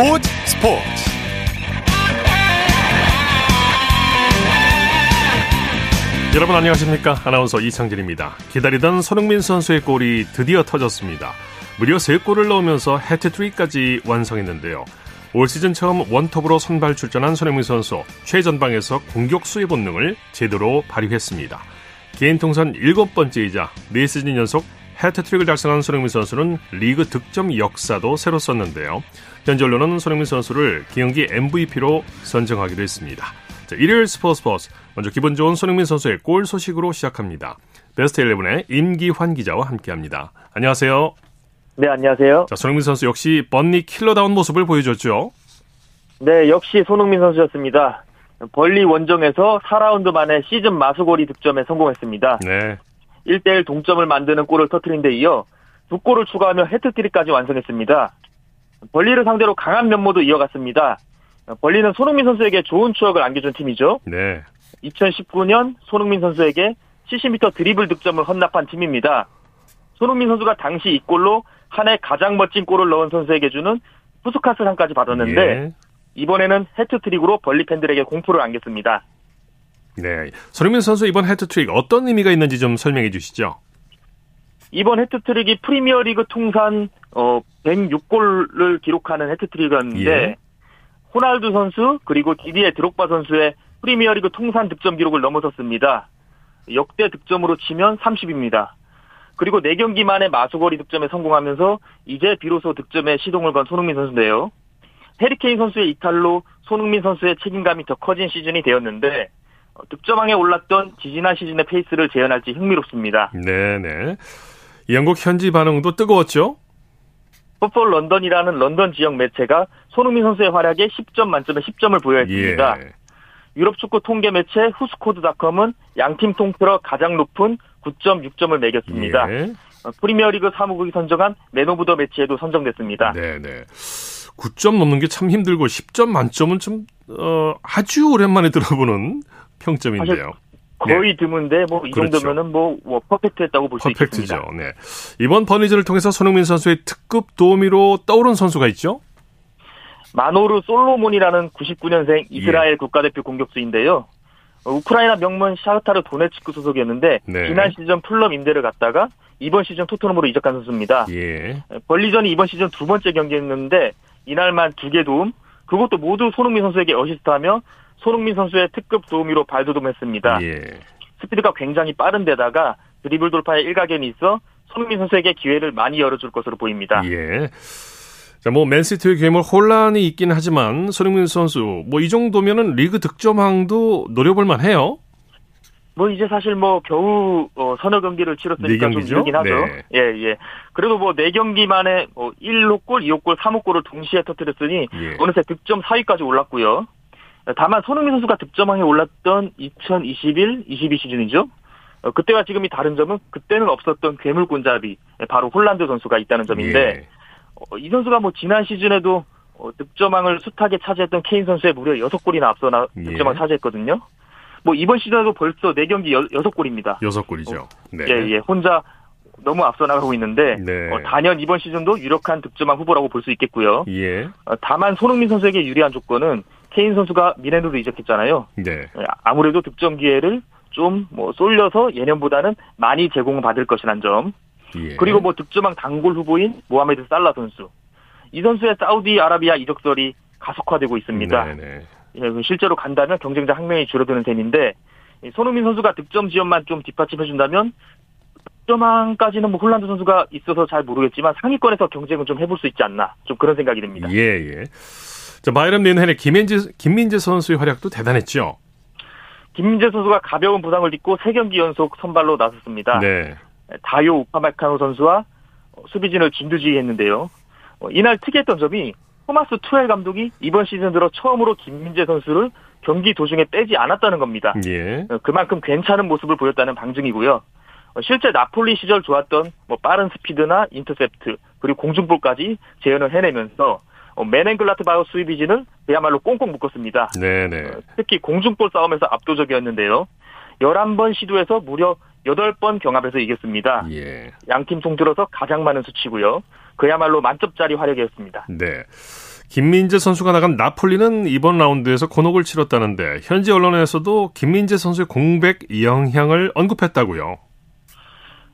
스포츠 스포츠. 여러분 안녕하십니까? 아나운서 이창진입니다. 기다리던 손흥민 선수의 골이 드디어 터졌습니다. 무려 3골을 넣으면서 해트트릭까지 완성했는데요. 올 시즌 처음 원톱으로 선발 출전한 손흥민 선수 최전방에서 공격수의 본능을 제대로 발휘했습니다. 개인 통산 7번째이자 4시즌 연속 해트트릭을 달성한 손흥민 선수는 리그 득점 역사도 새로 썼는데요. 현지 언론은 손흥민 선수를 이 경기 MVP로 선정하기도 했습니다. 자, 일요일 스포츠 스포츠 먼저 기분 좋은 손흥민 선수의 골 소식으로 시작합니다. 베스트 11의 임기환 기자와 함께합니다. 안녕하세요. 네, 안녕하세요. 자, 손흥민 선수 역시 번리 킬러다운 모습을 보여줬죠. 네, 역시 손흥민 선수였습니다. 번리 원정에서 4라운드 만에 시즌 마수걸이 득점에 성공했습니다. 네. 1대1 동점을 만드는 골을 터트린 데 이어 두 골을 추가하며 해트트릭까지 완성했습니다. 벌리를 상대로 강한 면모도 이어갔습니다. 벌리는 손흥민 선수에게 좋은 추억을 안겨준 팀이죠. 네. 2019년 손흥민 선수에게 70m 드리블 득점을 헌납한 팀입니다. 손흥민 선수가 당시 이 골로 한 해 가장 멋진 골을 넣은 선수에게 주는 푸스카스 상까지 받았는데 예. 이번에는 해트트릭으로 벌리 팬들에게 공포를 안겼습니다. 네. 손흥민 선수 이번 해트트릭 어떤 의미가 있는지 좀 설명해 주시죠. 이번 해트트릭이 프리미어리그 통산 어 106골을 기록하는 해트트릭이었는데 예. 호날두 선수 그리고 디디에 드록바 선수의 프리미어리그 통산 득점 기록을 넘어섰습니다. 역대 득점으로 치면 30입니다. 그리고 4경기 만에 마수거리 득점에 성공하면서 이제 비로소 득점에 시동을 건 손흥민 선수인데요. 해리 케인 선수의 이탈로 손흥민 선수의 책임감이 더 커진 시즌이 되었는데 어, 득점왕에 올랐던 지지난 시즌의 페이스를 재현할지 흥미롭습니다. 네네. 영국 현지 반응도 뜨거웠죠? 풋볼 런던이라는 런던 지역 매체가 손흥민 선수의 활약에 10점 만점에 10점을 부여했습니다. 예. 유럽 축구 통계 매체 후스코어드닷컴은 양팀 통틀어 가장 높은 9.6점을 매겼습니다. 예. 어, 프리미어리그 사무국이 선정한 Man of the Match에도 선정됐습니다. 네네. 9점 넘는 게 참 힘들고 10점 만점은 좀 어, 아주 오랜만에 들어보는 평점인데요. 거의 드문데 뭐이 그렇죠. 정도면은 뭐, 뭐 퍼펙트했다고 볼수 퍼펙트죠. 있겠습니다. 네. 이번 버니즈를 통해서 손흥민 선수의 특급 도우미로 떠오른 선수가 있죠? 마노르 솔로몬이라는 99년생 예. 이스라엘 국가대표 공격수인데요. 어, 우크라이나 명문 샤흐타르 도네츠크 소속이었는데 네. 지난 시즌 풀럼 임대를 갔다가 이번 시즌 토트넘으로 이적한 선수입니다. 예. 벌리전이 이번 시즌 두 번째 경기였는데 이날만 두 개 도움 그것도 모두 손흥민 선수에게 어시스트하며 손흥민 선수의 특급 도우미로 발돋움했습니다. 예. 스피드가 굉장히 빠른데다가 드리블 돌파에 일가견이 있어 손흥민 선수에게 기회를 많이 열어줄 것으로 보입니다. 예. 자, 뭐 맨시티의 괴물 혼란이 있긴 하지만 손흥민 선수 뭐 이 정도면은 리그 득점왕도 노려볼 만해요. 뭐 이제 사실 뭐 겨우 어, 서너 경기를 네 치렀으니까 좀 경기죠? 이르긴 하죠. 네. 예, 예. 그래도 뭐 네 경기 만에 뭐 1호 골, 2호 골, 3호 골을 동시에 터뜨렸으니 예. 어느새 득점 4위까지 올랐고요. 다만 손흥민 선수가 득점왕에 올랐던 2021, 22 시즌이죠. 어, 그때와 지금이 다른 점은 그때는 없었던 괴물꾼잡이 바로 홀란드 선수가 있다는 점인데 예. 어, 이 선수가 뭐 지난 시즌에도 어, 득점왕을 숱하게 차지했던 케인 선수의 무려 6골이나 앞서 나 예. 득점왕 차지했거든요. 뭐 이번 시즌에도 벌써 4경기 6골입니다. 여섯 골이죠. 네. 예, 예. 혼자 너무 앞서 나가고 있는데 네. 어, 단연 이번 시즌도 유력한 득점왕 후보라고 볼 수 있겠고요. 예. 어, 다만 손흥민 선수에게 유리한 조건은 케인 선수가 미네누로 이적했잖아요. 네. 예, 아무래도 득점 기회를 좀 뭐 쏠려서 예년보다는 많이 제공받을 것이란 점. 예. 그리고 뭐 득점왕 단골 후보인 모하메드 살라 선수. 이 선수의 사우디아라비아 이적설이 가속화되고 있습니다. 네네. 예, 그 실제로 간다면 경쟁자 한 명이 줄어드는 셈인데 이 손흥민 선수가 득점 지원만 좀 뒷받침해준다면 득점왕까지는 뭐 홀란드 선수가 있어서 잘 모르겠지만 상위권에서 경쟁을 좀 해볼 수 있지 않나 좀 그런 생각이 듭니다. 예, 예. 자, 바이런 뮌헨의 김민재, 김민재 선수의 활약도 대단했죠. 김민재 선수가 가벼운 부상을 딛고 3경기 연속 선발로 나섰습니다. 네. 다요 우파메카노 선수와 어, 수비진을 진두지휘했는데요. 어, 이날 특이했던 점이 토마스 투엘 감독이 이번 시즌 들어 처음으로 김민재 선수를 경기 도중에 빼지 않았다는 겁니다. 예. 어, 그만큼 괜찮은 모습을 보였다는 방증이고요. 어, 실제 나폴리 시절 좋았던 뭐 빠른 스피드나 인터셉트 그리고 공중볼까지 재현을 해내면서 어, 메넨글라트바우 수비진을 그야말로 꽁꽁 묶었습니다. 네네. 어, 특히 공중볼 싸움에서 압도적이었는데요. 11번 시도에서 무려 8번 경합에서 이겼습니다. 예. 양팀 통틀어서 가장 많은 수치고요. 그야말로 만점짜리 활약이었습니다. 네. 김민재 선수가 나간 나폴리는 이번 라운드에서 곤혹을 치렀다는데 현지 언론에서도 김민재 선수의 공백 영향을 언급했다고요.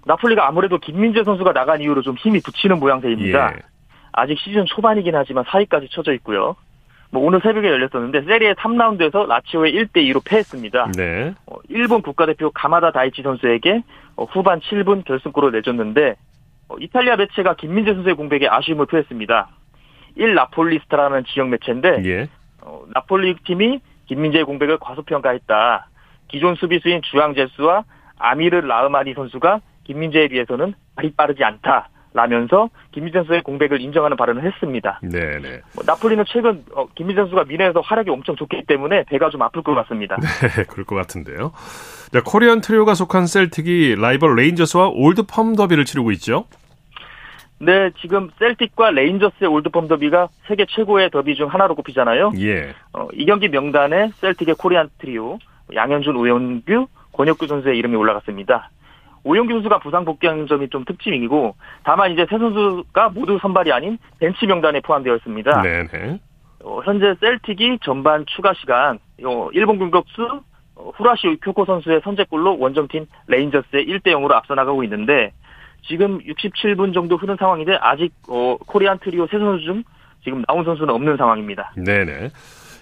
나폴리가 아무래도 김민재 선수가 나간 이후로 좀 힘이 붙이는 모양새입니다. 예. 아직 시즌 초반이긴 하지만 4위까지 쳐져 있고요. 뭐 오늘 새벽에 열렸었는데 세리에 3라운드에서 라치오에 1대 2로 패했습니다. 네. 어, 일본 국가대표 가마다 다이치 선수에게 어, 후반 7분 결승골을 내줬는데 어, 이탈리아 매체가 김민재 선수의 공백에 아쉬움을 표했습니다. 1 나폴리스타라는 지역 매체인데 예. 어, 나폴리 팀이 김민재의 공백을 과소평가했다. 기존 수비수인 주앙 제스와 아미르 라흐마니 선수가 김민재에 비해서는 발이 빠르지 않다. 라면서 김민재 선수의 공백을 인정하는 발언을 했습니다. 네네. 뭐, 나폴리는 최근 어, 김민재 선수가 미네에서 활약이 엄청 좋기 때문에 배가 좀 아플 것 같습니다. 네, 그럴 것 같은데요. 자, 코리안 트리오가 속한 셀틱이 라이벌 레인저스와 올드펌 더비를 치르고 있죠. 네, 지금 셀틱과 레인저스의 올드펌 더비가 세계 최고의 더비 중 하나로 꼽히잖아요. 예. 어, 이 경기 명단에 셀틱의 코리안 트리오, 양현준, 오현규, 권혁규 선수의 이름이 올라갔습니다. 오현규 선수가 부상 복귀한 점이 좀 특징이고 다만 이제 세 선수가 모두 선발이 아닌 벤치 명단에 포함되어 있습니다. 네네. 어, 현재 셀틱이 전반 추가 시간 어, 일본 공격수 어, 후루하시 쿄고 선수의 선제골로 원정팀 레인저스에 1대 0으로 앞서 나가고 있는데 지금 67분 정도 흐른 상황인데 아직 어, 코리안 트리오 세 선수 중 지금 나온 선수는 없는 상황입니다. 네네.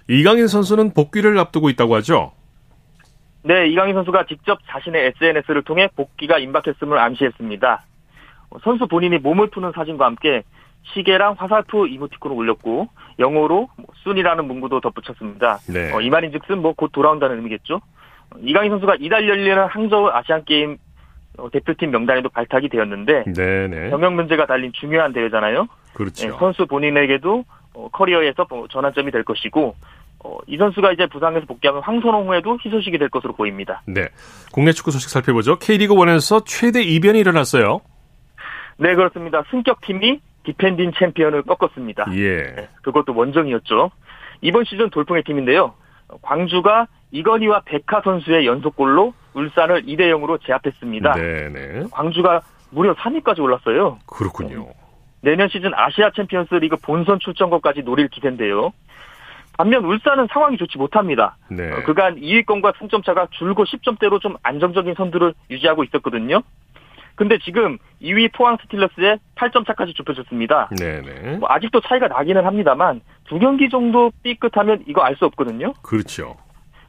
이강인 선수는 복귀를 앞두고 있다고 하죠? 네, 이강인 선수가 직접 자신의 SNS를 통해 복귀가 임박했음을 암시했습니다. 어, 선수 본인이 몸을 푸는 사진과 함께 시계랑 화살표 이모티콘을 올렸고 영어로 뭐 순이라는 문구도 덧붙였습니다. 네. 어, 이 말인즉슨 뭐 곧 돌아온다는 의미겠죠. 어, 이강인 선수가 이달 열리는 항저우 아시안 게임 어, 대표팀 명단에도 발탁이 되었는데 네네. 병역 문제가 달린 중요한 대회잖아요. 그렇죠. 네, 선수 본인에게도 어, 커리어에서 뭐 전환점이 될 것이고 어, 이 선수가 이제 부상에서 복귀하면 황선홍에도 희소식이 될 것으로 보입니다. 네. 국내 축구 소식 살펴보죠. K리그 1에서 최대 이변이 일어났어요. 네, 그렇습니다. 승격팀이 디펜딩 챔피언을 꺾었습니다. 예. 네, 그것도 원정이었죠. 이번 시즌 돌풍의 팀인데요. 광주가 이건희와 베카 선수의 연속골로 울산을 2대 0으로 제압했습니다. 네네. 광주가 무려 3위까지 올랐어요. 그렇군요. 내년 시즌 아시아 챔피언스 리그 본선 출전권까지 노릴 기세인데요. 반면 울산은 상황이 좋지 못합니다. 네. 어, 그간 2위권과 승점 차가 줄곧 10점대로 좀 안정적인 선두를 유지하고 있었거든요. 근데 지금 2위 포항 스틸러스에 8점 차까지 좁혀졌습니다. 네네. 뭐 아직도 차이가 나기는 합니다만 두 경기 정도 삐끗하면 이거 알 수 없거든요. 그렇죠.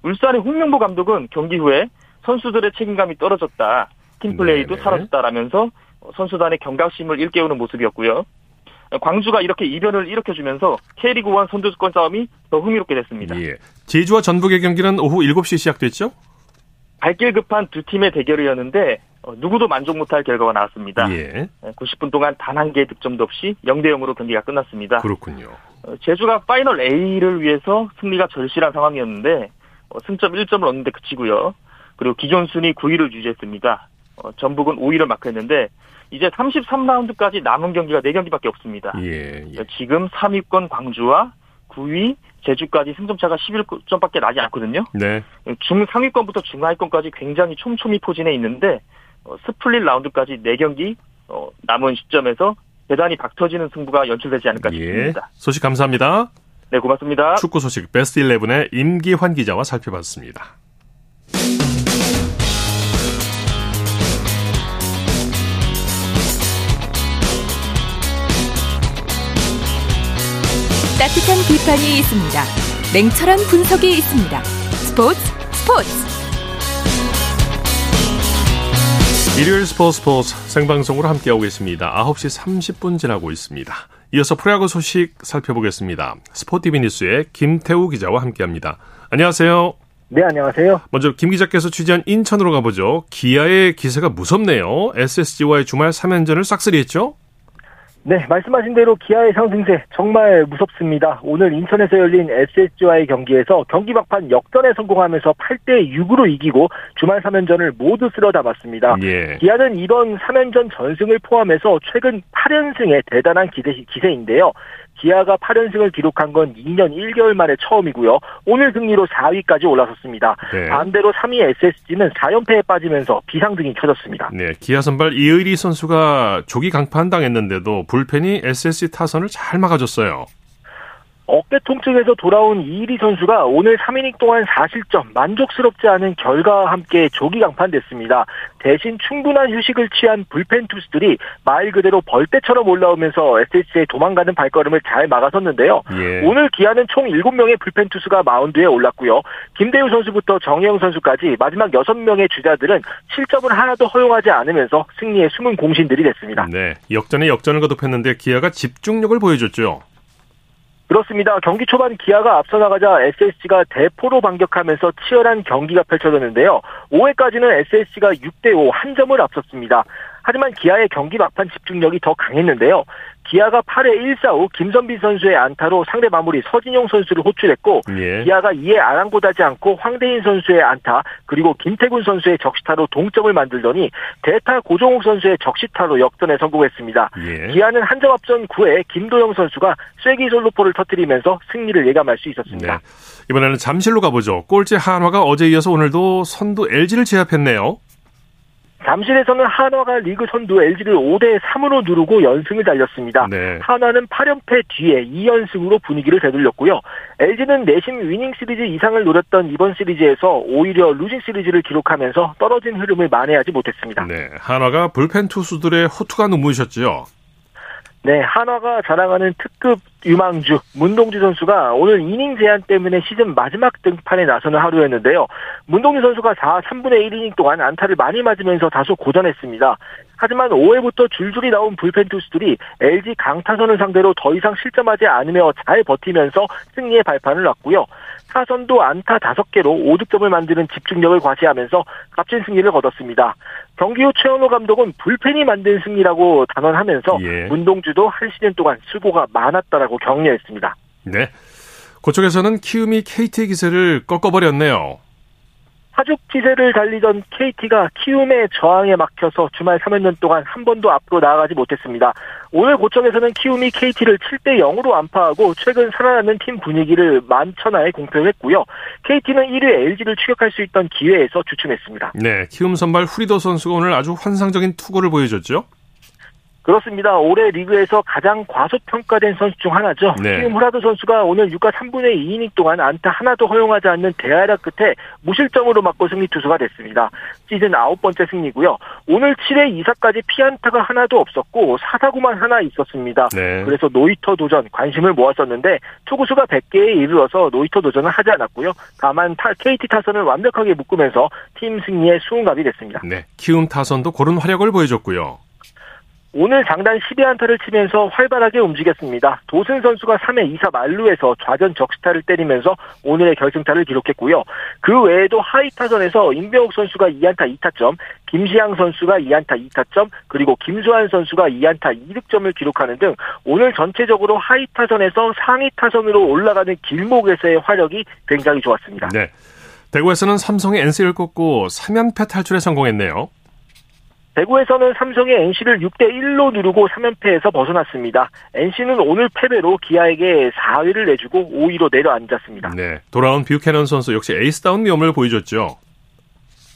울산의 홍명보 감독은 경기 후에 선수들의 책임감이 떨어졌다. 팀플레이도 네네. 사라졌다라면서 선수단의 경각심을 일깨우는 모습이었고요. 광주가 이렇게 이변을 일으켜주면서 K리그 1 선두권 싸움이 더 흥미롭게 됐습니다. 예. 제주와 전북의 경기는 오후 7시 시작됐죠? 갈 길 급한 두 팀의 대결이었는데 어, 누구도 만족 못할 결과가 나왔습니다. 예. 90분 동안 단 한 개의 득점도 없이 0대 0으로 경기가 끝났습니다. 그렇군요. 어, 제주가 파이널 A를 위해서 승리가 절실한 상황이었는데 어, 승점 1점을 얻는데 그치고요. 그리고 기존 순위 9위를 유지했습니다. 전북은 5위를 마크했는데 이제 33라운드까지 남은 경기가 4경기밖에 없습니다. 예, 예. 지금 3위권 광주와 9위 제주까지 승점차가 11점밖에 나지 않거든요. 네. 중상위권부터 중하위권까지 굉장히 촘촘히 포진해 있는데 어, 스플릿 라운드까지 4경기 어, 남은 시점에서 대단히 박터지는 승부가 연출되지 않을까 예. 싶습니다. 소식 감사합니다. 네, 고맙습니다. 축구 소식 베스트 11의 임기환 기자와 살펴봤습니다. 따뜻한 비판이 있습니다. 냉철한 분석이 있습니다. 스포츠 스포츠 일요일 스포츠 스포츠 생방송으로 함께하고 계십니다. 9시 30분 지나고 있습니다. 이어서 프로야구 소식 살펴보겠습니다. 스포티비 뉴스의 김태우 기자와 함께합니다. 안녕하세요. 네, 안녕하세요. 먼저 김 기자께서 취재한 인천으로 가보죠. 기아의 기세가 무섭네요. SSG와의 주말 3연전을 싹쓸이했죠? 네, 말씀하신 대로 기아의 상승세 정말 무섭습니다. 오늘 인천에서 열린 SSG와의 경기에서 경기 막판 역전에 성공하면서 8대 6으로 이기고 주말 3연전을 모두 쓸어 담았습니다. 예. 기아는 이번 3연전 전승을 포함해서 최근 8연승의 대단한 기세, 기세인데요. 기아가 8연승을 기록한 건 2년 1개월 만에 처음이고요. 오늘 승리로 4위까지 올라섰습니다. 네. 반대로 3위 SSG는 4연패에 빠지면서 비상등이 켜졌습니다. 네, 기아 선발 이의리 선수가 조기 강판 당했는데도 불펜이 SSG 타선을 잘 막아줬어요. 어깨 통증에서 돌아온 이일이 선수가 오늘 3이닝 동안 4실점 만족스럽지 않은 결과와 함께 조기 강판됐습니다. 대신 충분한 휴식을 취한 불펜 투수들이 말 그대로 벌떼처럼 올라오면서 SS에 도망가는 발걸음을 잘 막아섰는데요. 예. 오늘 기아는 총 7명의 불펜 투수가 마운드에 올랐고요. 김대우 선수부터 정혜영 선수까지 마지막 6명의 주자들은 실점을 하나도 허용하지 않으면서 승리의 숨은 공신들이 됐습니다. 네, 역전에 역전을 거듭했는데 기아가 집중력을 보여줬죠. 그렇습니다. 경기 초반 기아가 앞서 나가자 SSG가 대포로 반격하면서 치열한 경기가 펼쳐졌는데요. 5회까지는 SSG가 6대5 한 점을 앞섰습니다. 하지만 기아의 경기 막판 집중력이 더 강했는데요. 기아가 8회 1사 후 김선빈 선수의 안타로 상대 마무리 서진용 선수를 호출했고 예. 기아가 이에 아랑곳하지 않고 황대인 선수의 안타 그리고 김태군 선수의 적시타로 동점을 만들더니 대타 고종욱 선수의 적시타로 역전에 성공했습니다. 예. 기아는 한 점 앞선 9회 김도영 선수가 쐐기 솔로포를 터뜨리면서 승리를 예감할 수 있었습니다. 네. 이번에는 잠실로 가보죠. 꼴찌 한화가 어제 이어서 오늘도 선두 LG를 제압했네요. 잠실에서는 한화가 리그 선두 LG를 5대 3으로 누르고 연승을 달렸습니다. 네. 한화는 8연패 뒤에 2연승으로 분위기를 되돌렸고요. LG는 내심 위닝 시리즈 이상을 노렸던 이번 시리즈에서 오히려 루징 시리즈를 기록하면서 떨어진 흐름을 만회하지 못했습니다. 네, 한화가 불펜 투수들의 호투가 눈부셨죠. 네, 한화가 자랑하는 특급 유망주 문동주 선수가 오늘 이닝 제한 때문에 시즌 마지막 등판에 나서는 하루였는데요. 문동주 선수가 4, 3분의 1이닝 동안 안타를 많이 맞으면서 다소 고전했습니다. 하지만 5회부터 줄줄이 나온 불펜 투수들이 LG 강타선을 상대로 더 이상 실점하지 않으며 잘 버티면서 승리의 발판을 놨고요. 타선도 안타 5개로 5득점을 만드는 집중력을 과시하면서 값진 승리를 거뒀습니다. 경기 후 최원호 감독은 불펜이 만든 승리라고 단언하면서 예. 문동주도 한 시즌 동안 수고가 많았다라고 격려했습니다. 네. 그쪽에서는 키움이 KT 기세를 꺾어버렸네요. 하죽 지세를 달리던 KT가 키움의 저항에 막혀서 주말 3연전 동안 한 번도 앞으로 나아가지 못했습니다. 오늘 고점에서는 키움이 KT를 7대 0으로 안파하고 최근 살아나는 팀 분위기를 만천하에 공표했고요. KT는 1위 LG를 추격할 수 있던 기회에서 주춤했습니다. 네, 키움 선발 후라도 선수가 오늘 아주 환상적인 투구를 보여줬죠. 그렇습니다. 올해 리그에서 가장 과소평가된 선수 중 하나죠. 네. 지금 후라도 선수가 오늘 6과 3분의 2이닝 동안 안타 하나도 허용하지 않는 대활약 끝에 무실점으로 막고 승리 투수가 됐습니다. 시즌 아홉 번째 승리고요. 오늘 7회 2사까지 피안타가 하나도 없었고 4사구만 하나 있었습니다. 네. 그래서 노히터 도전 관심을 모았었는데 투구수가 100개에 이르러서 노히터 도전은 하지 않았고요. 다만 타, KT 타선을 완벽하게 묶으면서 팀 승리의 수훈갑이 됐습니다. 네. 키움 타선도 고른 활약을 보여줬고요. 오늘 장단 12안타를 치면서 활발하게 움직였습니다. 도슨 선수가 3회 2사 만루에서 좌전 적시타를 때리면서 오늘의 결승타를 기록했고요. 그 외에도 하위 타선에서 임병욱 선수가 2안타 2타점, 김시앙 선수가 2안타 2타점, 그리고 김수환 선수가 2안타 2득점을 기록하는 등 오늘 전체적으로 하위 타선에서 상위 타선으로 올라가는 길목에서의 화력이 굉장히 좋았습니다. 네. 대구에서는 삼성이 NC를 꺾고 3연패 탈출에 성공했네요. 대구에서는 삼성이 NC를 6대 1로 누르고 3연패에서 벗어났습니다. NC는 오늘 패배로 기아에게 4위를 내주고 5위로 내려앉았습니다. 네, 돌아온 뷰캐넌 선수 역시 에이스다운 미움을 보여줬죠.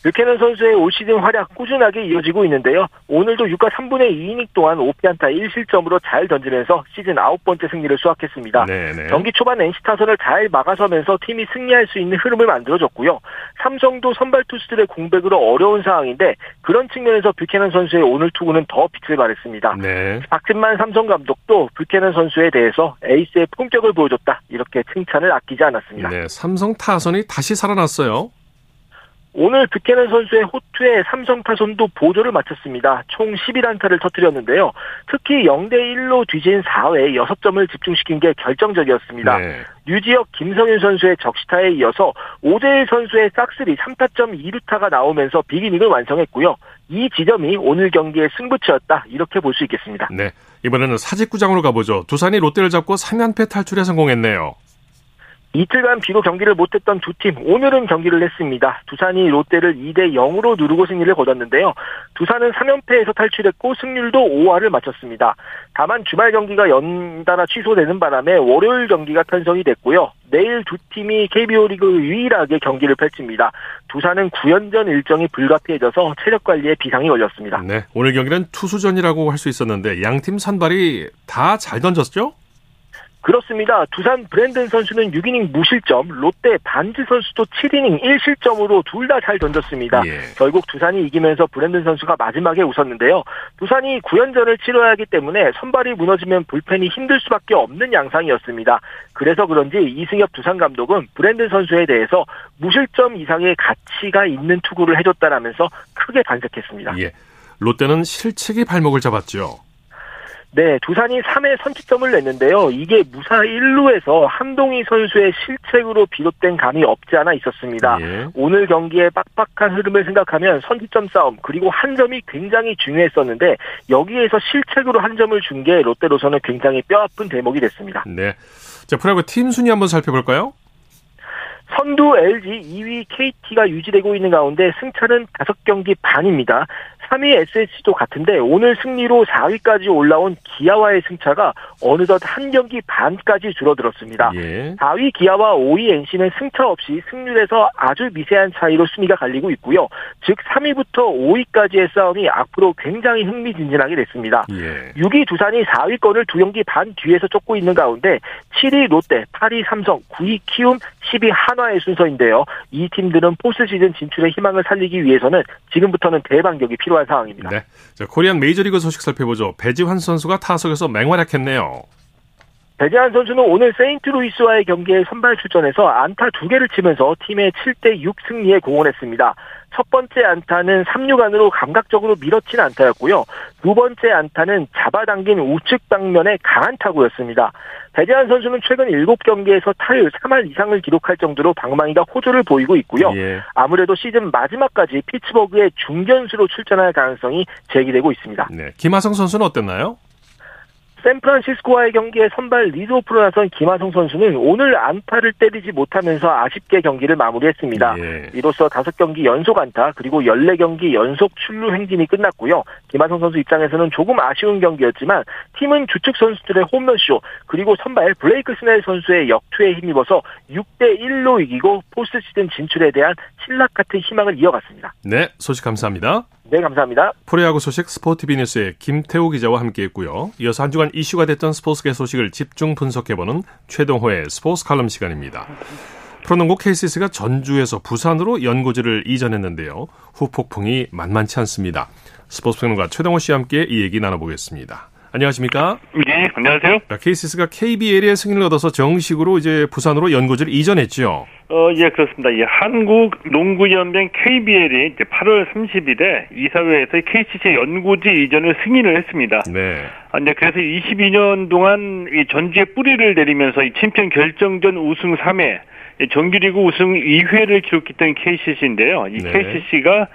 뷰캐넌 선수의 올 시즌 활약 꾸준하게 이어지고 있는데요. 오늘도 6과 3분의 2이닝 동안 5피안타 1실점으로 잘 던지면서 시즌 9번째 승리를 수확했습니다. 네네. 경기 초반 NC 타선을 잘 막아서면서 팀이 승리할 수 있는 흐름을 만들어줬고요. 삼성도 선발 투수들의 공백으로 어려운 상황인데 그런 측면에서 뷰캐넌 선수의 오늘 투구는 더 빛을 발했습니다. 네. 박진만 삼성 감독도 뷰캐넌 선수에 대해서 에이스의 품격을 보여줬다 이렇게 칭찬을 아끼지 않았습니다. 네, 삼성 타선이 다시 살아났어요. 오늘 뷰캐넌 선수의 호투에 삼성 타선도 보조를 맞췄습니다. 총 11안타를 터뜨렸는데요. 특히 0대1로 뒤진 4회 6점을 집중시킨 게 결정적이었습니다. 네. 유지혁 김성윤 선수의 적시타에 이어서 오재일 선수의 싹쓸이 3타점 2루타가 나오면서 비기닝을 완성했고요. 이 지점이 오늘 경기의 승부처였다. 이렇게 볼 수 있겠습니다. 네. 이번에는 사직구장으로 가보죠. 두산이 롯데를 잡고 3연패 탈출에 성공했네요. 이틀간 비로 경기를 못했던 두 팀 오늘은 경기를 했습니다. 두산이 롯데를 2대 0으로 누르고 승리를 거뒀는데요. 두산은 3연패에서 탈출했고 승률도 5할을 마쳤습니다. 다만 주말 경기가 연달아 취소되는 바람에 월요일 경기가 편성이 됐고요. 내일 두 팀이 KBO 리그 유일하게 경기를 펼칩니다. 두산은 9연전 일정이 불가피해져서 체력 관리에 비상이 걸렸습니다. 네, 오늘 경기는 투수전이라고 할 수 있었는데 양팀 선발이 다 잘 던졌죠? 그렇습니다. 두산 브랜든 선수는 6이닝 무실점, 롯데 반지 선수도 7이닝 1실점으로 둘 다 잘 던졌습니다. 예. 결국 두산이 이기면서 브랜든 선수가 마지막에 웃었는데요. 두산이 9연전을 치러야 하기 때문에 선발이 무너지면 불펜이 힘들 수밖에 없는 양상이었습니다. 그래서 그런지 이승엽 두산 감독은 브랜든 선수에 대해서 무실점 이상의 가치가 있는 투구를 해줬다라면서 크게 반색했습니다. 예. 롯데는 실책이 발목을 잡았죠. 네, 두산이 3회 선취점을 냈는데요. 이게 무사 1루에서 한동희 선수의 실책으로 비롯된 감이 없지 않아 있었습니다. 예. 오늘 경기의 빡빡한 흐름을 생각하면 선취점 싸움 그리고 한 점이 굉장히 중요했었는데 여기에서 실책으로 한 점을 준 게 롯데로서는 굉장히 뼈아픈 대목이 됐습니다. 네. 자, 프로야구 팀 순위 한번 살펴볼까요? 선두 LG 2위 KT가 유지되고 있는 가운데 승차는 5경기 반입니다. 3위 SSC도 같은데 오늘 승리로 4위까지 올라온 기아와의 승차가 어느덧 한 경기 반까지 줄어들었습니다. 예. 4위 기아와 5위 NC는 승차 없이 승률에서 아주 미세한 차이로 순위가 갈리고 있고요. 즉 3위부터 5위까지의 싸움이 앞으로 굉장히 흥미진진하게 됐습니다. 예. 6위 두산이 4위권을 두 경기 반 뒤에서 쫓고 있는 가운데 7위 롯데, 8위 삼성, 9위 키움, 10위 한화의 순서인데요. 이 팀들은 포스트 시즌 진출의 희망을 살리기 위해서는 지금부터는 대반격이 필요합니다. 필요한 상황입니다. 네. 자, 코리안 메이저리그 소식 살펴보죠. 배지환 선수가 타석에서 맹활약했네요. 배지환 선수는 오늘 세인트루이스와의 경기에 선발 출전해서 안타 두 개를 치면서 팀의 7대 6 승리에 공헌했습니다. 첫 번째 안타는 3루 안으로 감각적으로 밀어친 안타였고요. 두 번째 안타는 잡아당긴 우측 방면의 강한 타구였습니다. 배재한 선수는 최근 7경기에서 타율 3할 이상을 기록할 정도로 방망이가 호조를 보이고 있고요. 예. 아무래도 시즌 마지막까지 피츠버그의 중견수로 출전할 가능성이 제기되고 있습니다. 네. 김하성 선수는 어땠나요? 샌프란시스코와의 경기에 선발 리드오프로 나선 김하성 선수는 오늘 안타를 때리지 못하면서 아쉽게 경기를 마무리했습니다. 예. 이로써 5경기 연속 안타 그리고 14경기 연속 출루 행진이 끝났고요. 김하성 선수 입장에서는 조금 아쉬운 경기였지만 팀은 주축 선수들의 홈런쇼 그리고 선발 블레이크 스넬 선수의 역투에 힘입어서 6대 1로 이기고 포스트 시즌 진출에 대한 실낱 같은 희망을 이어갔습니다. 네, 소식 감사합니다. 네, 감사합니다. 프로야구 소식 스포티비 뉴스의 김태우 기자와 함께했고요. 이어서 한 주간 이슈가 됐던 스포츠계 소식을 집중 분석해보는 최동호의 스포츠 칼럼 시간입니다. 프로농구 KCC가 전주에서 부산으로 연고지를 이전했는데요. 후폭풍이 만만치 않습니다. 스포츠 평론가 최동호 씨와 함께 이 얘기 나눠보겠습니다. 안녕하십니까? 네, 안녕하세요. KCS가 KBL의 승인을 얻어서 정식으로 이제 부산으로 연고지를 이전했죠. 어, 예, 그렇습니다. 예, 한국 농구연맹 KBL이 이제 8월 30일에 이사회에서 KCC 연고지 이전을 승인을 했습니다. 네. 아, 이제 그래서 22년 동안 이 전주에 뿌리를 내리면서 이 챔피언 결정전 우승 3회, 정규리그 우승 2회를 기록했던 KCC인데요. 이 네. KCC가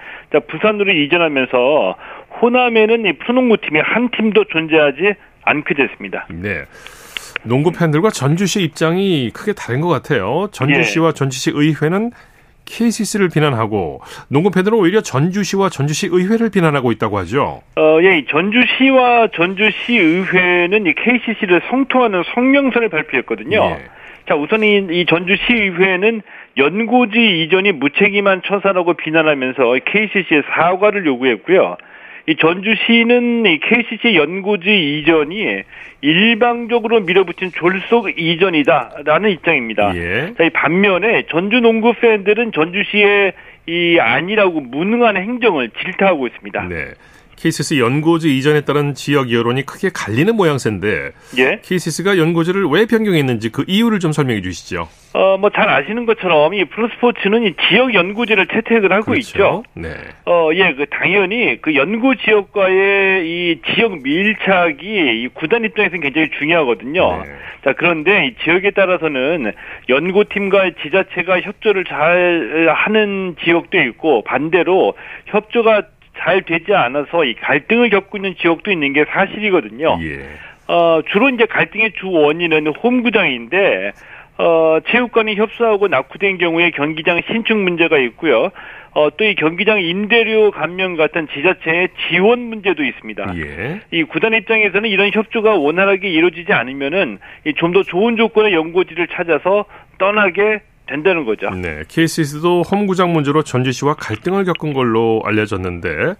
부산으로 이전하면서 호남에는 이 프로농구 팀이 한 팀도 존재하지 않게 됐습니다. 네. 농구 팬들과 전주시 입장이 크게 다른 것 같아요. 전주시와 예. 전주시 의회는 KCC를 비난하고 농구 팬들은 오히려 전주시와 전주시 의회를 비난하고 있다고 하죠. 어, 예, 전주시와 전주시 의회는 이 KCC를 성토하는 성명서를 발표했거든요. 예. 자, 우선 이, 이 전주시 의회는 연고지 이전이 무책임한 처사라고 비난하면서 KCC의 사과를 요구했고요. 이 전주시는 이 KCC 연고지 이전이 일방적으로 밀어붙인 졸속 이전이다라는 입장입니다. 예. 자, 이 반면에 전주 농구 팬들은 전주시의 이 아니라고 무능한 행정을 질타하고 있습니다. 네. KCS 연고지 이전에 따른 지역 여론이 크게 갈리는 모양새인데 예? KCS가 연고지를 왜 변경했는지 그 이유를 좀 설명해 주시죠. 어, 뭐 잘 아시는 것처럼 이 프로스포츠는 이 지역 연고지를 채택을 하고 그렇죠. 있죠. 네. 어, 예, 그 당연히 그 연고 지역과의 이 지역 밀착이 이 구단 입장에서는 굉장히 중요하거든요. 네. 자, 그런데 이 지역에 따라서는 연고팀과 지자체가 협조를 잘 하는 지역도 있고 반대로 협조가 잘 되지 않아서 이 갈등을 겪고 있는 지역도 있는 게 사실이거든요. 예. 어, 주로 이제 갈등의 주 원인은 홈구장인데 어, 체육관이 협소하고 낙후된 경우에 경기장 신축 문제가 있고요. 어, 또 이 경기장 임대료 감면 같은 지자체의 지원 문제도 있습니다. 예. 이 구단 입장에서는 이런 협조가 원활하게 이루어지지 않으면은 좀 더 좋은 조건의 연고지를 찾아서 떠나게 된다는 거죠. 네, KCC도 홈구장 문제로 전주시와 갈등을 겪은 걸로 알려졌는데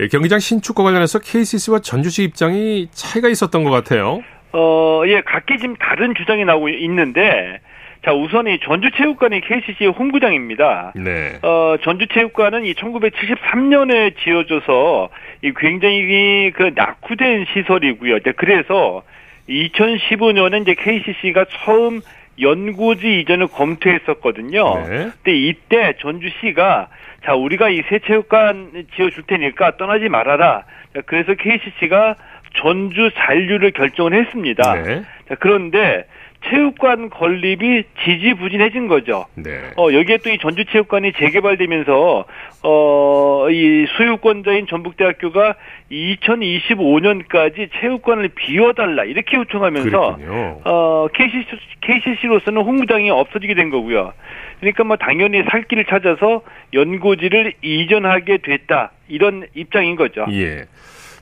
예, 경기장 신축과 관련해서 KCC와 전주시 입장이 차이가 있었던 것 같아요. 어, 예, 각기 지금 다른 주장이 나오고 있는데, 자, 우선 이 전주체육관이 KCC의 홈구장입니다. 네. 어, 전주체육관은 이 1973년에 지어져서 이 굉장히 그 낙후된 시설이고요. 그래서 2015년에 이제 KCC가 처음 연고지 이전을 검토했었거든요. 네. 근데 이때 전주시가 자 우리가 이 새 체육관 지어줄 테니까 떠나지 말아라. 그래서 KCC가 전주 잔류를 결정을 했습니다. 네. 자, 그런데 체육관 건립이 지지부진해진 거죠. 네. 어, 여기에 또 이 전주체육관이 재개발되면서, 어, 이 소유권자인 전북대학교가 2025년까지 체육관을 비워달라, 이렇게 요청하면서, 그랬군요. 어, KCC, KCC로서는 홍구장이 없어지게 된 거고요. 그러니까 뭐 당연히 살 길을 찾아서 연고지를 이전하게 됐다, 이런 입장인 거죠. 예.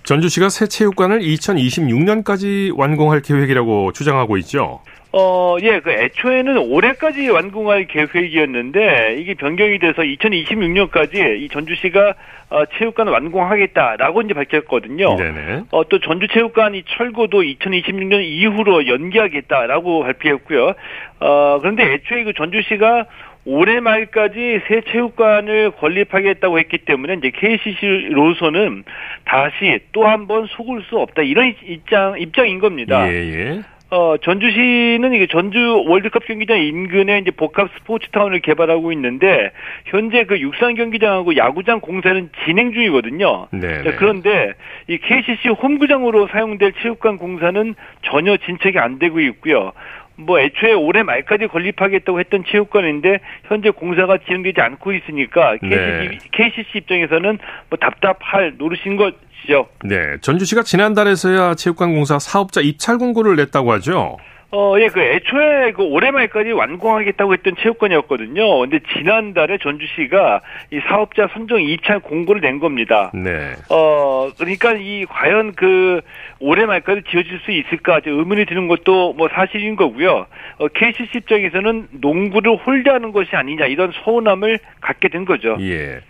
전주시가 새 체육관을 2026년까지 완공할 계획이라고 주장하고 있죠. 어, 예, 그 애초에는 올해까지 완공할 계획이었는데 이게 변경이 돼서 2026년까지 이 전주시가 어, 체육관 완공하겠다라고 이제 밝혔거든요. 네네. 어, 또 전주체육관 이 철거도 2026년 이후로 연기하겠다라고 발표했고요. 어, 그런데 애초에 그 전주시가 올해 말까지 새 체육관을 건립하겠다고 했기 때문에 이제 KCC로서는 다시 또 한 번 속을 수 없다 이런 입장 입장인 겁니다. 예, 예. 어, 전주시는 이게 전주 월드컵 경기장 인근에 이제 복합 스포츠 타운을 개발하고 있는데 현재 그 육상 경기장하고 야구장 공사는 진행 중이거든요. 네. 그런데 이 KCC 홈구장으로 사용될 체육관 공사는 전혀 진척이 안 되고 있고요. 뭐 애초에 올해 말까지 건립하겠다고 했던 체육관인데 현재 공사가 진행되지 않고 있으니까 네. KCC 입장에서는 뭐 답답할 노릇인 것이죠. 네, 전주시가 지난달에서야 체육관 공사 사업자 입찰 공고를 냈다고 하죠. 어, 예, 그 애초에 그 올해 말까지 완공하겠다고 했던 체육관이었거든요. 근데 지난달에 전주시가 이 사업자 선정 입찰 공고를 낸 겁니다. 네. 어, 그러니까 이 과연 그 올해 말까지 지어질 수 있을까 의문이 드는 것도 뭐 사실인 거고요. 어, KCC 입장에서는 농구를 홀대하는 것이 아니냐 이런 서운함을 갖게 된 거죠. 예.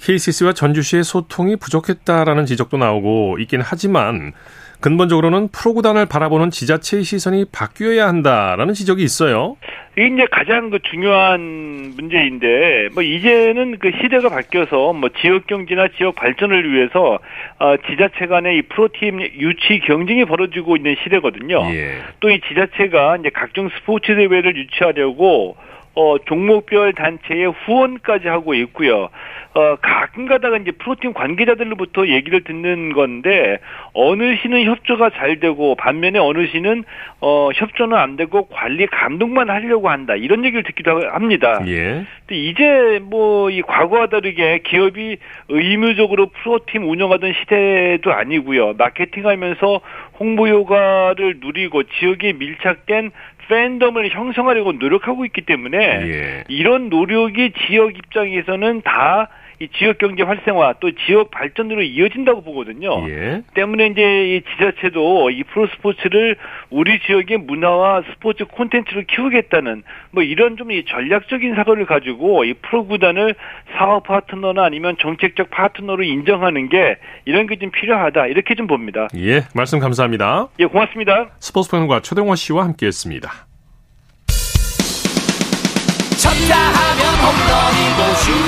KCC와 전주시의 소통이 부족했다라는 지적도 나오고 있긴 하지만 근본적으로는 프로구단을 바라보는 지자체의 시선이 바뀌어야 한다라는 지적이 있어요. 이게 이제 가장 그 중요한 문제인데 뭐 이제는 그 시대가 바뀌어서 뭐 지역 경제나 지역 발전을 위해서 어 지자체 간의 이 프로팀 유치 경쟁이 벌어지고 있는 시대거든요. 예. 또이 지자체가 이제 각종 스포츠 대회를 유치하려고 어, 종목별 단체의 후원까지 하고 있고요. 어, 가끔 가다가 이제 프로팀 관계자들로부터 얘기를 듣는 건데, 어느 시는 협조가 잘 되고, 반면에 어느 시는, 어, 협조는 안 되고, 관리 감독만 하려고 한다. 이런 얘기를 듣기도 합니다. 예. 근데 이제 뭐, 이 과거와 다르게 기업이 의무적으로 프로팀 운영하던 시대도 아니고요. 마케팅 하면서 홍보 효과를 누리고 지역에 밀착된 팬덤을 형성하려고 노력하고 있기 때문에 예. 이런 노력이 지역 입장에서는 다 이 지역 경제 활성화 또 지역 발전으로 이어진다고 보거든요. 예. 때문에 이제 이 지자체도 이 프로 스포츠를 우리 지역의 문화와 스포츠 콘텐츠를 키우겠다는 뭐 이런 좀 이 전략적인 사고를 가지고 이 프로 구단을 사업 파트너나 아니면 정책적 파트너로 인정하는 게 이런 게 좀 필요하다 이렇게 좀 봅니다. 예, 말씀 감사합니다. 예, 고맙습니다. 스포츠 평론가 최동원 씨와 함께했습니다. 쳤다 하면 홈런이고 슛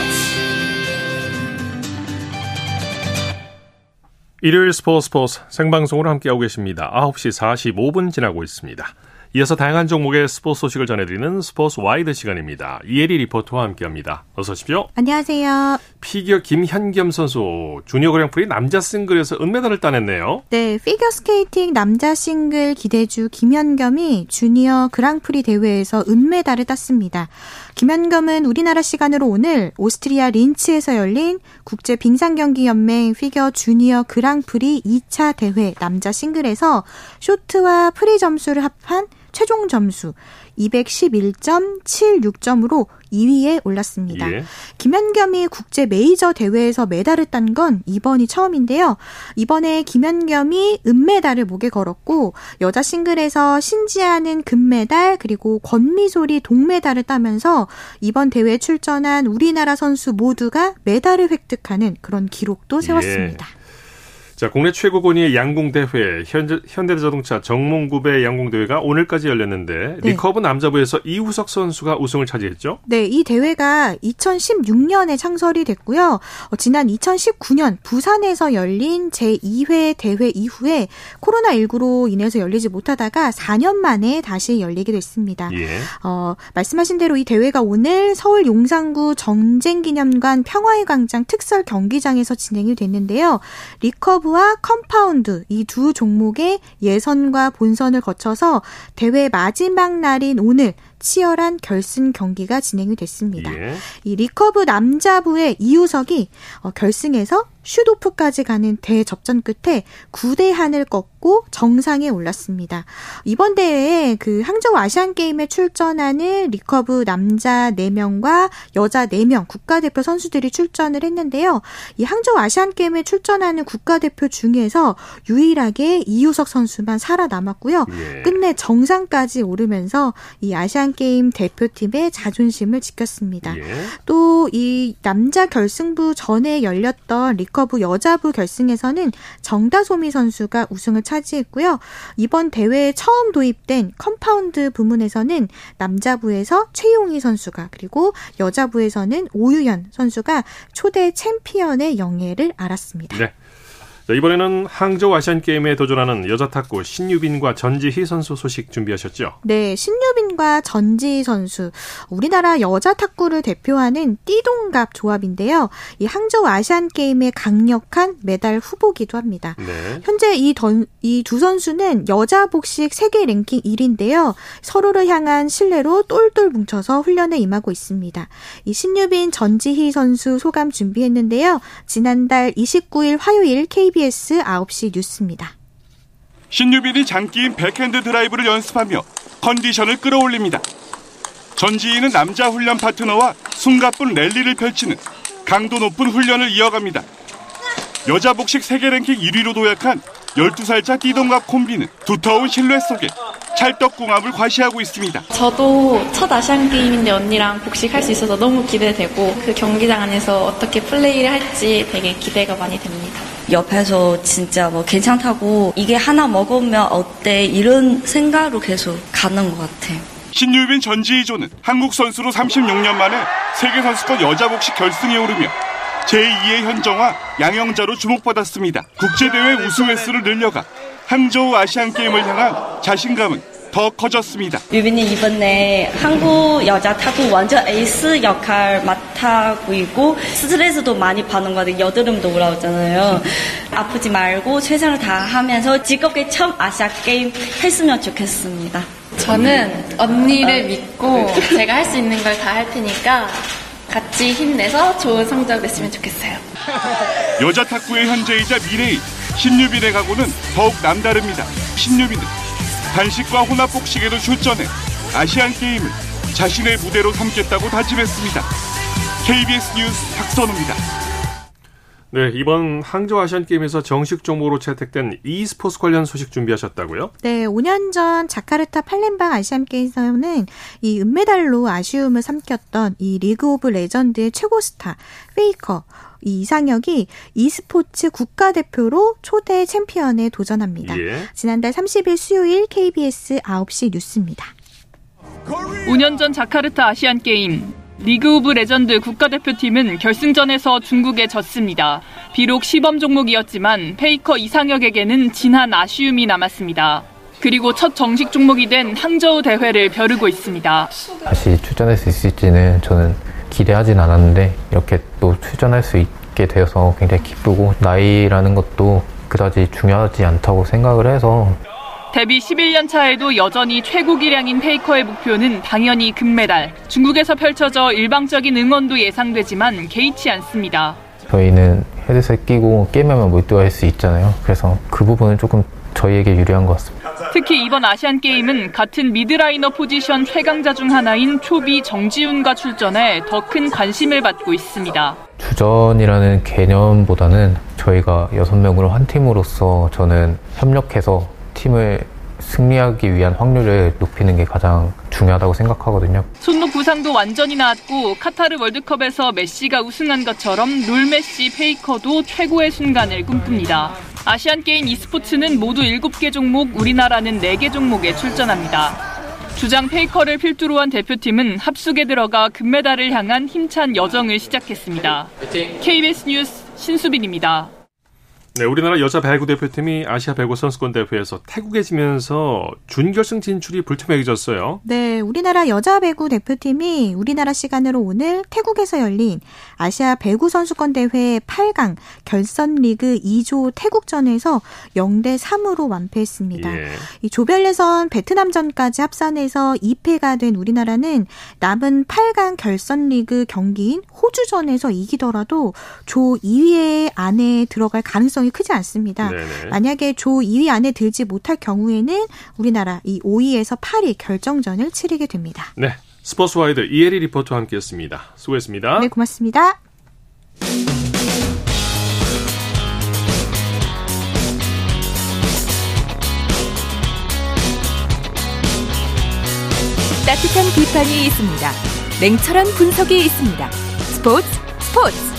일요일 스포츠 스포츠 생방송으로 함께하고 계십니다. 9시 45분 지나고 있습니다. 이어서 다양한 종목의 스포츠 소식을 전해드리는 스포츠 와이드 시간입니다. 이혜리 리포터와 함께합니다. 어서 오십시오. 안녕하세요. 피겨 김현겸 선수 주니어 그랑프리 남자 싱글에서 은메달을 따냈네요. 네, 피겨 스케이팅 남자 싱글 기대주 김현겸이 주니어 그랑프리 대회에서 은메달을 땄습니다. 김현겸은 우리나라 시간으로 오늘 오스트리아 린츠에서 열린 국제 빙상경기 연맹 피겨 주니어 그랑프리 2차 대회 남자 싱글에서 쇼트와 프리 점수를 합한 최종 점수 211.76점으로 2위에 올랐습니다. 예. 김현겸이 국제 메이저 대회에서 메달을 딴 건 이번이 처음인데요. 이번에 김현겸이 은메달을 목에 걸었고 여자 싱글에서 신지아는 금메달 그리고 권민솔이 동메달을 따면서 이번 대회에 출전한 우리나라 선수 모두가 메달을 획득하는 그런 기록도 세웠습니다. 예. 자, 국내 최고 권위 양궁대회 현대, 현대자동차 정몽구배 양궁대회가 오늘까지 열렸는데 네. 리커브 남자부에서 이우석 선수가 우승을 차지했죠? 네, 이 대회가 2016년에 창설이 됐고요. 어, 지난 2019년 부산에서 열린 제2회 대회 이후에 코로나19로 인해서 열리지 못하다가 4년 만에 다시 열리게 됐습니다. 예. 어, 말씀하신 대로 이 대회가 오늘 서울 용산구 전쟁기념관 평화의 광장 특설 경기장에서 진행이 됐는데요. 리커브 리커브와 컴파운드 이 두 종목의 예선과 본선을 거쳐서 대회 마지막 날인 오늘 치열한 결승 경기가 진행이 됐습니다. 예. 이 리커브 남자부의 이우석이 어, 결승에서 슛오프까지 가는 대접전 끝에 구대한을 꺾고 정상에 올랐습니다. 이번 대회에 그 항저우 아시안 게임에 출전하는 리커브 남자 4명과 여자 4명 국가대표 선수들이 출전을 했는데요. 이 항저우 아시안 게임에 출전하는 국가대표 중에서 유일하게 이우석 선수만 살아남았고요. 예. 끝내 정상까지 오르면서 이 아시안 게임 대표팀의 자존심을 지켰습니다. 예. 또 이 남자 결승부 전에 열렸던 리커브 여자부 결승에서는 정다소미 선수가 우승을 차지했고요. 이번 대회에 처음 도입된 컴파운드 부문에서는 남자부에서 최용희 선수가 그리고 여자부에서는 오유현 선수가 초대 챔피언의 영예를 알았습니다. 네. 자, 이번에는 항저우 아시안 게임에 도전하는 여자 탁구 신유빈과 전지희 선수 소식 준비하셨죠? 네, 신유빈과 전지희 선수 우리나라 여자 탁구를 대표하는 띠동갑 조합인데요. 이 항저우 아시안 게임의 강력한 메달 후보기도 합니다. 네. 현재 이 두 선수는 여자 복식 세계 랭킹 1인데요. 서로를 향한 신뢰로 똘똘 뭉쳐서 훈련에 임하고 있습니다. 이 신유빈 전지희 선수 소감 준비했는데요. 지난달 29일 화요일 KBS KBS 9시 뉴스입니다. 신유빈이 장기인 백핸드 드라이브를 연습하며 컨디션을 끌어올립니다. 전지희는 남자 훈련 파트너와 숨가쁜 랠리를 펼치는 강도 높은 훈련을 이어갑니다. 여자 복식 세계 랭킹 1위로 도약한 12살 차 띠동갑 콤비는 두터운 신뢰 속에 찰떡궁합을 과시하고 있습니다. 저도 첫 아시안 게임인데 언니랑 복식할 수 있어서 너무 기대되고 그 경기장 안에서 어떻게 플레이를 할지 되게 기대가 많이 됩니다. 옆에서 진짜 뭐 괜찮다고 이게 하나 먹으면 어때 이런 생각으로 계속 가는 것 같아요. 신유빈 전지희조는 한국 선수로 36년 만에 세계선수권 여자 복식 결승에 오르며 제2의 현정화 양영자로 주목받았습니다. 국제대회 우승 횟수를 늘려가 항저우 아시안게임을 향한 자신감은 더 커졌습니다. 유빈이 이번에 한국 여자 탁구 완전 에이스 역할 맡아고 있고 스트레스도 많이 받는 거 같아요. 여드름도 올라오잖아요. 아프지 말고 최선을 다하면서 즐겁게 처음 아시아 게임 했으면 좋겠습니다. 저는 언니를 믿고 제가 할 수 있는 걸 다 할 테니까 같이 힘내서 좋은 성적 냈으면 좋겠어요. 여자 탁구의 현재이자 미래인 신유빈의 각오는 더욱 남다릅니다. 신유빈은 단식과 혼합복식에도 출전해 아시안 게임을 자신의 무대로 삼겠다고 다짐했습니다. KBS 뉴스 박선우입니다. 네, 이번 항저우 아시안 게임에서 정식 종목으로 채택된 e스포츠 관련 소식 준비하셨다고요? 네, 5년 전 자카르타 팔렘방 아시안 게임에서는 이 은메달로 아쉬움을 삼켰던 이 리그 오브 레전드의 최고 스타 페이커 이 이상혁이 e스포츠 국가대표로 초대 챔피언에 도전합니다. 예. 지난달 30일 수요일 KBS 9시 뉴스입니다. 5년 전 자카르타 아시안 게임 리그 오브 레전드 국가대표팀은 결승전에서 중국에 졌습니다. 비록 시범 종목이었지만 페이커 이상혁에게는 진한 아쉬움이 남았습니다. 그리고 첫 정식 종목이 된 항저우 대회를 벼르고 있습니다. 다시 출전할 수 있을지는 저는 기대하진 않았는데 이렇게 또 출전할 수 있게 되어서 굉장히 기쁘고 나이라는 것도 그다지 중요하지 않다고 생각을 해서 데뷔 11년 차에도 여전히 최고 기량인 페이커의 목표는 당연히 금메달. 중국에서 펼쳐져 일방적인 응원도 예상되지만 개의치 않습니다. 저희는 헤드셋 끼고 게임하면 몰두할 수 있잖아요. 그래서 그 부분은 조금 저희에게 유리한 것 같습니다. 특히 이번 아시안 게임은 같은 미드라이너 포지션 최강자 중 하나인 초비 정지훈과 출전해 더 큰 관심을 받고 있습니다. 주전이라는 개념보다는 저희가 여섯 명으로 한 팀으로서 저는 협력해서 팀을 승리하기 위한 확률을 높이는 게 가장 중요하다고 생각하거든요. 손목 부상도 완전히 나았고 카타르 월드컵에서 메시가 우승한 것처럼 롤 메시 페이커도 최고의 순간을 꿈꿉니다. 아시안 게임 e스포츠는 모두 7개 종목, 우리나라는 4개 종목에 출전합니다. 주장 페이커를 필두로 한 대표팀은 합숙에 들어가 금메달을 향한 힘찬 여정을 시작했습니다. KBS 뉴스 신수빈입니다. 네, 우리나라 여자 배구 대표팀이 아시아 배구 선수권 대회에서 태국에 지면서 준결승 진출이 불투명해졌어요. 네, 우리나라 여자 배구 대표팀이 우리나라 시간으로 오늘 태국에서 열린 아시아 배구 선수권 대회 8강 결선 리그 2조 태국전에서 0대 3으로 완패했습니다. 예. 이 조별 예선 베트남전까지 합산해서 2패가 된 우리나라는 남은 8강 결선 리그 경기인 호주전에서 이기더라도 조 2위 안에 들어갈 가능성이 가능성이 크지 않습니다. 네네. 만약에 조 2위 안에 들지 못할 경우에는 우리나라 이 5위에서 8위 결정전을 치르게 됩니다. 네. 스포츠와이드 이혜리 리포터와 함께했습니다. 수고했습니다. 네, 고맙습니다. 따뜻한 비판이 있습니다. 냉철한 분석이 있습니다. 스포츠 스포츠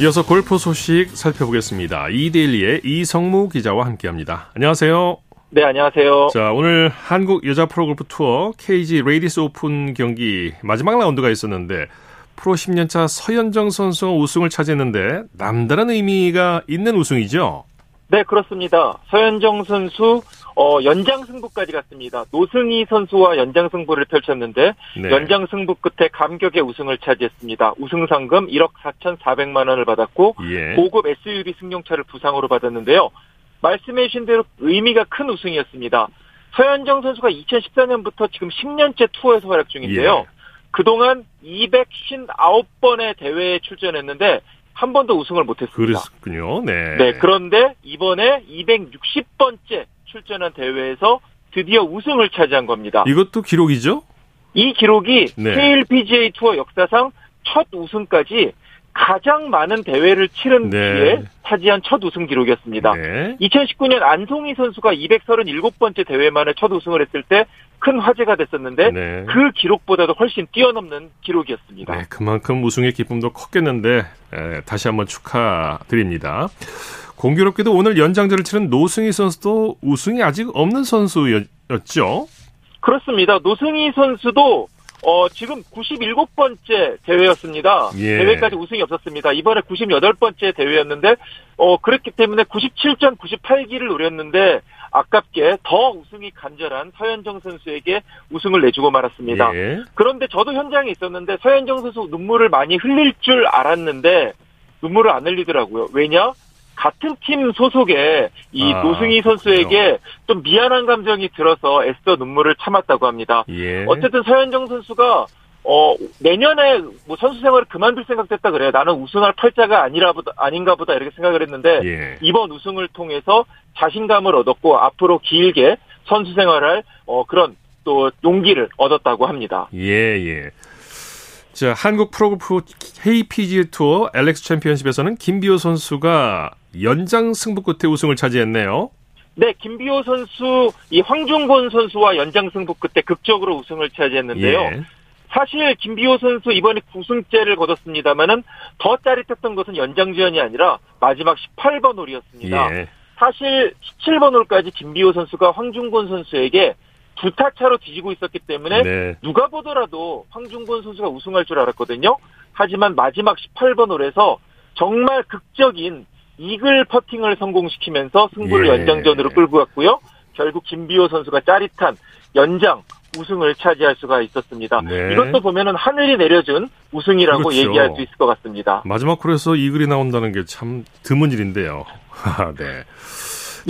이어서 골프 소식 살펴보겠습니다. 이데일리의 이성무 기자와 함께합니다. 안녕하세요. 네, 안녕하세요. 자, 오늘 한국 여자 프로골프 투어 KG 레이디스 오픈 경기 마지막 라운드가 있었는데 프로 10년차 서연정 선수가 우승을 차지했는데 남다른 의미가 있는 우승이죠? 네, 그렇습니다. 서현정 선수 어, 연장 승부까지 갔습니다. 노승희 선수와 연장 승부를 펼쳤는데 네. 연장 승부 끝에 감격의 우승을 차지했습니다. 우승 상금 1억 4,400만 원을 받았고 예. 고급 SUV 승용차를 부상으로 받았는데요. 말씀해 주신 대로 의미가 큰 우승이었습니다. 서현정 선수가 2014년부터 지금 10년째 투어에서 활약 중인데요. 예. 그동안 259번의 대회에 출전했는데 한 번도 우승을 못했습니다. 그랬군요. 네. 네. 그런데 이번에 260번째 출전한 대회에서 드디어 우승을 차지한 겁니다. 이것도 기록이죠? 이 기록이 네. KLPGA 투어 역사상 첫 우승까지 가장 많은 대회를 치른 네. 뒤에 차지한 첫 우승 기록이었습니다. 네. 2019년 안송희 선수가 237번째 대회 만에 첫 우승을 했을 때 큰 화제가 됐었는데 네. 그 기록보다도 훨씬 뛰어넘는 기록이었습니다. 네, 그만큼 우승의 기쁨도 컸겠는데 에, 다시 한번 축하드립니다. 공교롭게도 오늘 연장전을 치른 노승희 선수도 우승이 아직 없는 선수였죠? 그렇습니다. 노승희 선수도 어, 지금 97번째 대회였습니다. 예. 대회까지 우승이 없었습니다. 이번에 98번째 대회였는데, 어, 그렇기 때문에 97전 98기를 노렸는데, 아깝게 더 우승이 간절한 서현정 선수에게 우승을 내주고 말았습니다. 예. 그런데 저도 현장에 있었는데, 서현정 선수 눈물을 많이 흘릴 줄 알았는데, 눈물을 안 흘리더라고요. 왜냐? 같은 팀 소속의 이 아, 노승희 선수에게 그렇죠. 좀 미안한 감정이 들어서 애써 눈물을 참았다고 합니다. 예. 어쨌든 서현정 선수가 어 내년에 뭐 선수 생활을 그만둘 생각됐다 그래요. 나는 우승할 팔자가 아니라 보다 아닌가 보다 이렇게 생각을 했는데 예. 이번 우승을 통해서 자신감을 얻었고 앞으로 길게 선수 생활을 어 그런 또 용기를 얻었다고 합니다. 예, 예. 자, 한국 프로골프 KPG 투어 LX 챔피언십에서는 김비호 선수가 연장 승부 끝에 우승을 차지했네요. 네, 김비호 선수, 이 황중곤 선수와 연장 승부 끝에 극적으로 우승을 차지했는데요. 예. 사실 김비호 선수 이번에 9승째를 거뒀습니다만은 더 짜릿했던 것은 연장 지연이 아니라 마지막 18번 홀이었습니다. 예. 사실 17번 홀까지 김비호 선수가 황중곤 선수에게 두 타 차로 뒤지고 있었기 때문에 네. 누가 보더라도 황중곤 선수가 우승할 줄 알았거든요. 하지만 마지막 18번 홀에서 정말 극적인 이글 퍼팅을 성공시키면서 승부를 예. 연장전으로 끌고 갔고요. 결국 김비호 선수가 짜릿한 연장 우승을 차지할 수가 있었습니다. 네. 이것도 보면은 하늘이 내려준 우승이라고 그렇죠. 얘기할 수 있을 것 같습니다. 마지막 홀에서 이글이 나온다는 게 참 드문 일인데요. 네.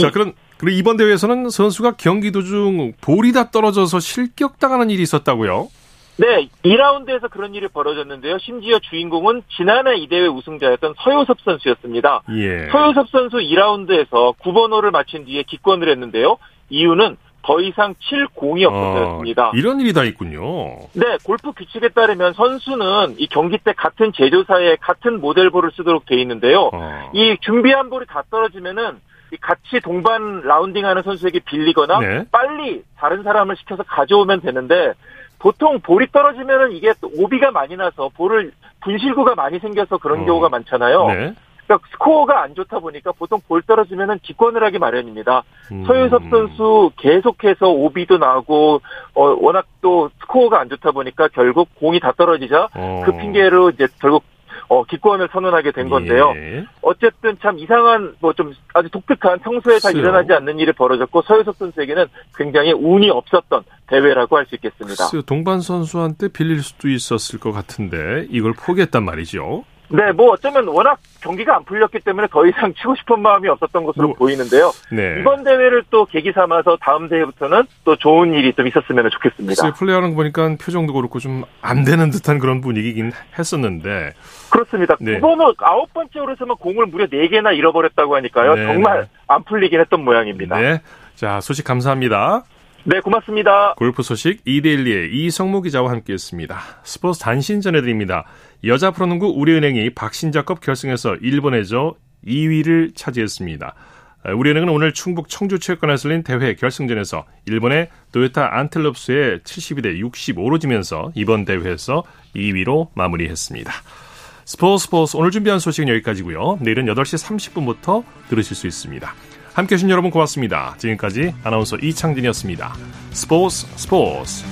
자, 그럼 그리고 이번 대회에서는 선수가 경기 도중 볼이 다 떨어져서 실격당하는 일이 있었다고요? 네, 2라운드에서 그런 일이 벌어졌는데요. 심지어 주인공은 지난해 이 대회 우승자였던 서효섭 선수였습니다. 예. 서효섭 선수 2라운드에서 9번호를 마친 뒤에 기권을 했는데요. 이유는 더 이상 칠 공이 없어서였습니다. 어, 이런 일이 다 있군요. 네, 골프 규칙에 따르면 선수는 이 경기 때 같은 제조사의 같은 모델볼을 쓰도록 돼 있는데요. 어. 이 준비한 볼이 다 떨어지면은 같이 동반 라운딩하는 선수에게 빌리거나 네. 빨리 다른 사람을 시켜서 가져오면 되는데 보통 볼이 떨어지면은 이게 오비가 많이 나서 볼을 분실구가 많이 생겨서 그런 어. 경우가 많잖아요. 네. 그러니까 스코어가 안 좋다 보니까 보통 볼 떨어지면은 기권을 하기 마련입니다. 음. 서유섭 선수 계속해서 오비도 나고 어, 워낙 또 스코어가 안 좋다 보니까 결국 공이 다 떨어지자 어. 그 핑계로 이제 결국 어, 기권을 선언하게 된 건데요. 예. 어쨌든 참 이상한 뭐 좀 아주 독특한 평소에 잘. 일어나지 않는 일이 벌어졌고 서유섭 선수에게는 굉장히 운이 없었던 대회라고 할 수 있겠습니다. 글쎄요, 동반 선수한테 빌릴 수도 있었을 것 같은데 이걸 포기했단 말이죠. 네, 뭐 어쩌면 워낙 경기가 안 풀렸기 때문에 더 이상 치고 싶은 마음이 없었던 것으로 뭐, 보이는데요. 네. 이번 대회를 또 계기 삼아서 다음 대회부터는 또 좋은 일이 좀 있었으면 좋겠습니다. 플레이하는 거 보니까 표정도 그렇고 좀 안 되는 듯한 그런 분위기긴 했었는데 그렇습니다. 네. 이번은 아홉 번째 홀에서만 공을 무려 네 개나 잃어버렸다고 하니까요. 네, 정말 네. 안 풀리긴 했던 모양입니다. 네. 자, 소식 감사합니다. 네, 고맙습니다. 골프 소식 이데일리의 이성모 기자와 함께했습니다. 스포츠 단신 전해드립니다. 여자 프로농구 우리은행이 박신자컵 결승에서 일본에서 2위를 차지했습니다. 우리은행은 오늘 충북 청주 체육관에서 열린 대회 결승전에서 일본의 도요타 안텔롭스에 72대 65로 지면서 이번 대회에서 2위로 마무리했습니다. 스포츠 스포츠 오늘 준비한 소식은 여기까지고요. 내일은 8시 30분부터 들으실 수 있습니다. 함께해 주신 여러분 고맙습니다. 지금까지 아나운서 이창진이었습니다. 스포츠 스포츠